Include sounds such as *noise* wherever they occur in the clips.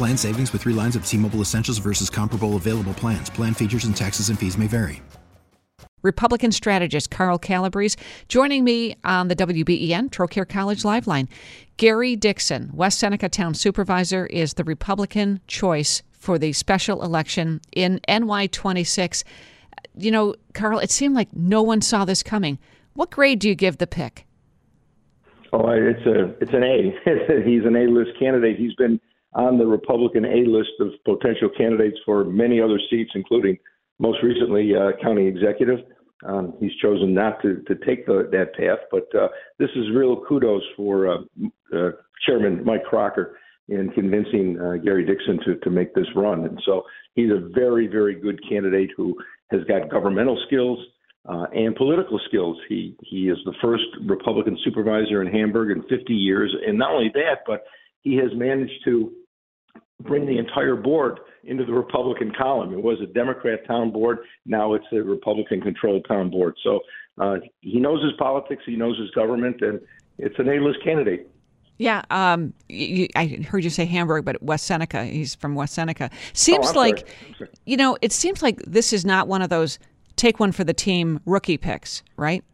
Plan savings with three lines of T Mobile Essentials versus comparable available plans. Plan features and taxes and fees may vary. Republican strategist Carl Calabrese joining me on the WBEN Trocaire College Live Line. Gary Dickson, West Seneca Town Supervisor, is the Republican choice for the special election in NY26. You know, Carl, it seemed like no one saw this coming. What grade do you give the pick? Oh, it's a it's an A. *laughs* He's an A-list candidate. He's been on the Republican A list of potential candidates for many other seats, including most recently uh, county executive. Um, he's chosen not to, to take the, that path, but uh, this is real kudos for uh, uh, Chairman Mike Kracker in convincing uh, Gary Dickson to, to make this run. And so he's a very, very good candidate who has got governmental skills uh, and political skills. He he is the first Republican supervisor in Hamburg in 50 years, and not only that, but he has managed to bring the entire board into the Republican column. It was a Democrat town board. Now it's a Republican controlled town board. So uh, he knows his politics, he knows his government, and it's an A list candidate. Yeah, um, you, I heard you say Hamburg, but West Seneca. He's from West Seneca. Seems oh, like, you know, it seems like this is not one of those take one for the team rookie picks, right?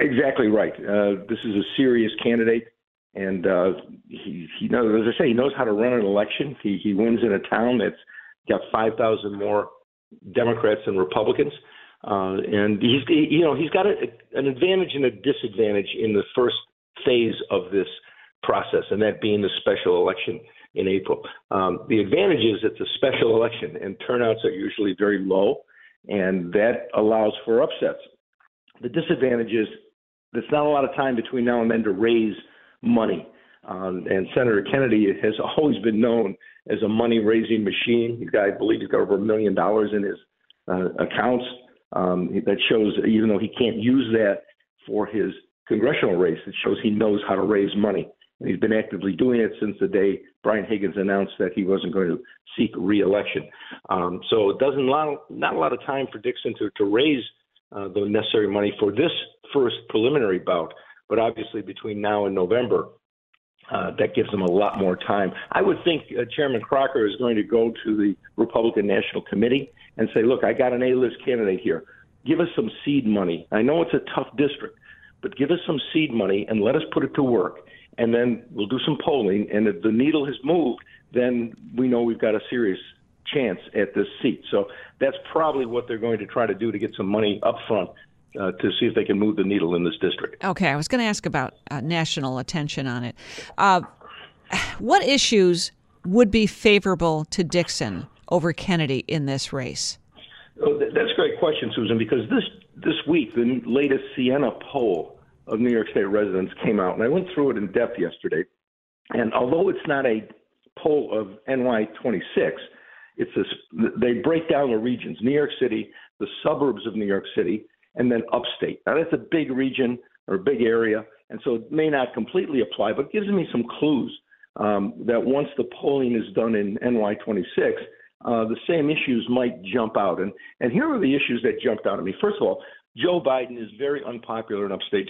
Exactly right. Uh, this is a serious candidate and uh, he he knows, as I say, he knows how to run an election. He he wins in a town that's got five thousand more Democrats than Republicans, uh, and he's he, you know he's got a, an advantage and a disadvantage in the first phase of this process, and that being the special election in April. Um, the advantage is it's a special election, and turnouts are usually very low, and that allows for upsets. The disadvantage is there's not a lot of time between now and then to raise money. Um, and Senator Kennedy has *laughs* always been known as a money raising machine. He's got, I believe, he's got over a million dollars in his uh, accounts. Um, that shows, even though he can't use that for his congressional race, it shows he knows how to raise money. And he's been actively doing it since the day Brian Higgins announced that he wasn't going to seek reelection. Um, so it doesn't allow not a lot of time for Dickson to, to raise uh, the necessary money for this first preliminary bout. But obviously, between now and November, uh, that gives them a lot more time. I would think uh, Chairman Kracker is going to go to the Republican National Committee and say, look, I got an A list candidate here. Give us some seed money. I know it's a tough district, but give us some seed money and let us put it to work. And then we'll do some polling. And if the needle has moved, then we know we've got a serious chance at this seat. So that's probably what they're going to try to do to get some money up front uh, to see if they can move the needle in this district. Okay, I was going to ask about uh, national attention on it. Uh, what issues would be favorable to Dickson over Kennedy in this race? Oh, that's a great question, Susan, because this this week the latest Siena poll of New York State residents came out, and I went through it in depth yesterday. And although it's not a poll of NY26, it's a, they break down the regions: New York City, the suburbs of New York City, and then upstate. Now, that's a big region or a big area, and so it may not completely apply, but gives me some clues um, that once the polling is done in NY26, uh, the same issues might jump out. And, and here are the issues that jumped out at me. First of all, Joe Biden is very unpopular in upstate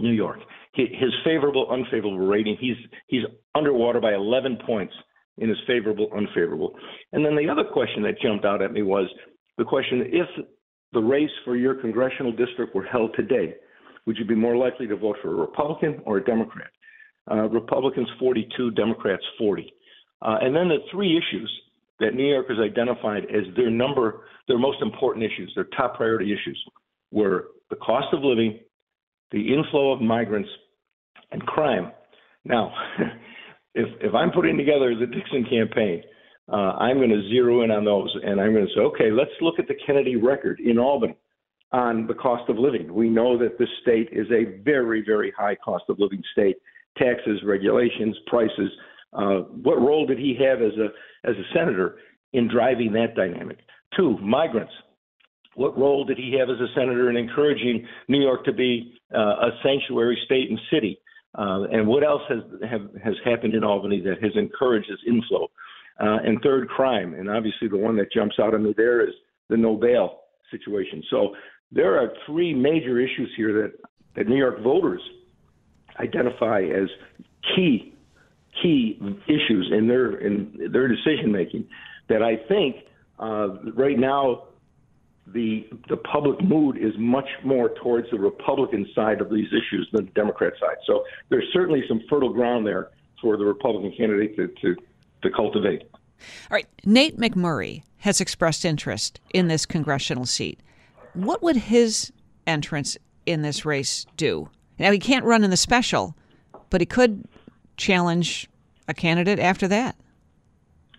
New York. His favorable, unfavorable rating, he's, he's underwater by 11 points in his favorable, unfavorable. And then the other question that jumped out at me was the question if the race for your congressional district were held today, would you be more likely to vote for a Republican or a Democrat? uh, Republicans 42, Democrats 40. Uh, and then the three issues that New Yorkers identified as their number, their most important issues, their top priority issues, were the cost of living, the inflow of migrants, and crime. Now, *laughs* if if I'm putting together the Dickson campaign, uh, I'm going to zero in on those, and I'm going to say, okay, let's look at the Kennedy record in Albany on the cost of living. We know that this state is a very, very high cost of living state. Taxes, regulations, prices. Uh, what role did he have as a as a senator in driving that dynamic? Two, migrants. What role did he have as a senator in encouraging New York to be uh, a sanctuary state and city? Uh, and what else has have, has happened in Albany that has encouraged this inflow? Uh, and third, crime. And obviously, the one that jumps out at me there is the no bail situation. So there are three major issues here that, that New York voters identify as key key issues in their in their decision making that I think uh, right now the the public mood is much more towards the Republican side of these issues than the Democrat side. So there's certainly some fertile ground there for the Republican candidate to, to, to cultivate. All right, Nate McMurray has expressed interest in this congressional seat. What would his entrance in this race do? Now he can't run in the special, but he could challenge a candidate after that.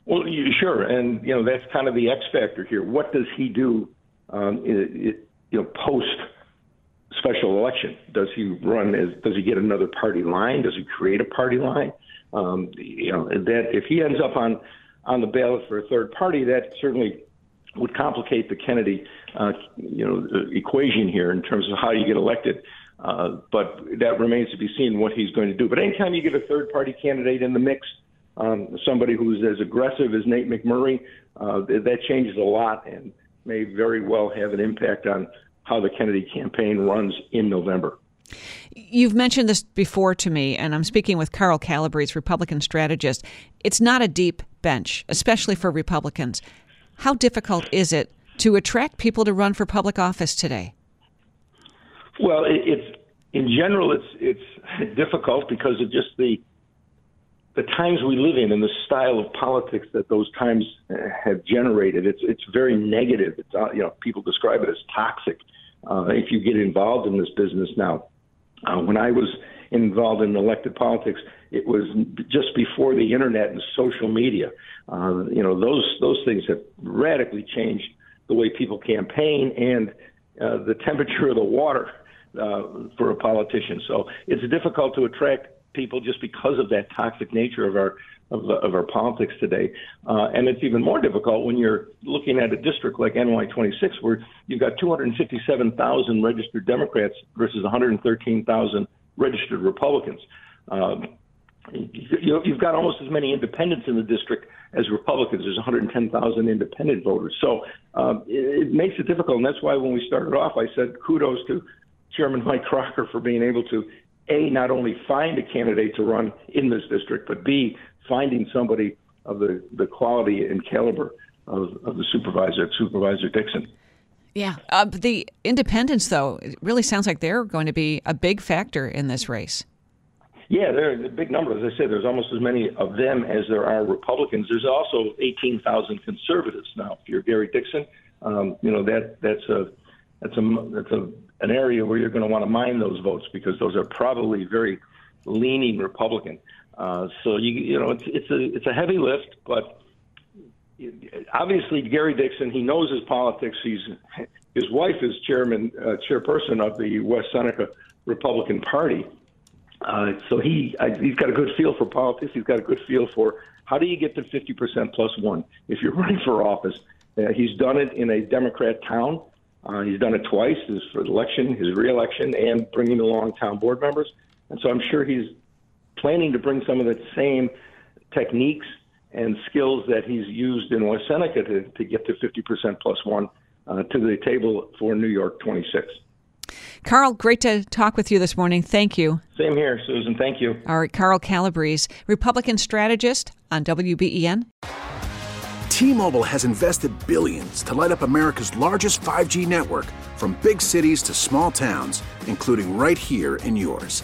Well, sure, and you know that's kind of the X factor here. What does he do um, it, it, you know, post special election? Does he run as? Does he get another party line? Does he create a party line? Um, you know, that if he ends up on on the ballot for a third party, that certainly would complicate the Kennedy, uh, you know, equation here in terms of how you get elected. Uh, but that remains to be seen what he's going to do. But anytime you get a third party candidate in the mix, um, somebody who's as aggressive as Nate McMurray, uh, that changes a lot. And may very well have an impact on how the Kennedy campaign runs in November. You've mentioned this before to me, and I'm speaking with Carl Calabrese, Republican strategist. It's not a deep bench, especially for Republicans. How difficult is it to attract people to run for public office today? Well, it's in general, it's it's difficult because of just the the times we live in and the style of politics that those times uh, have generated. It's it's very negative. It's uh, you know people describe it as toxic. Uh, if you get involved in this business now, uh, when I was involved in elected politics, it was just before the internet and social media. Uh, you know those those things have radically changed the way people campaign and uh, the temperature of the water uh, for a politician. So it's difficult to attract people just because of that toxic nature of our of, of our politics today. Uh, and it's even more difficult when you're looking at a district like NY26, where you've got 257,000 registered Democrats versus 113,000 registered Republicans. Um, you, you've got almost as many independents in the district as Republicans. There's 110,000 independent voters. So um, it, it makes it difficult. And that's why when we started off, I said kudos to Chairman Mike Kracker for being able to a not only find a candidate to run in this district, but b finding somebody of the the quality and caliber of, of the supervisor, Supervisor Dickson. Yeah, uh, the independents, though, it really sounds like they're going to be a big factor in this race. Yeah, they're a big number. As I said, there's almost as many of them as there are Republicans. There's also 18,000 conservatives now. If you're Gary Dickson, um, you know that that's a that's a that's a an area where you're going to want to mine those votes because those are probably very leaning Republican. Uh, so you you know it's it's a it's a heavy lift, but obviously Gary Dickson he knows his politics. He's his wife is chairman uh, chairperson of the West Seneca Republican Party, uh, so he I, he's got a good feel for politics. He's got a good feel for how do you get to 50% plus one if you're *laughs* running for office. Uh, he's done it in a Democrat town. Uh, he's done it twice, his election, his reelection, and bringing along town board members. And so I'm sure he's planning to bring some of the same techniques and skills that he's used in West Seneca to, to get to 50% plus one uh, to the table for New York 26. Carl, great to talk with you this morning. Thank you. Same here, Susan. Thank you. All right, Carl Calabrese, Republican strategist on WBEN. T-Mobile has invested billions to light up America's largest 5G network from big cities to small towns, including right here in yours.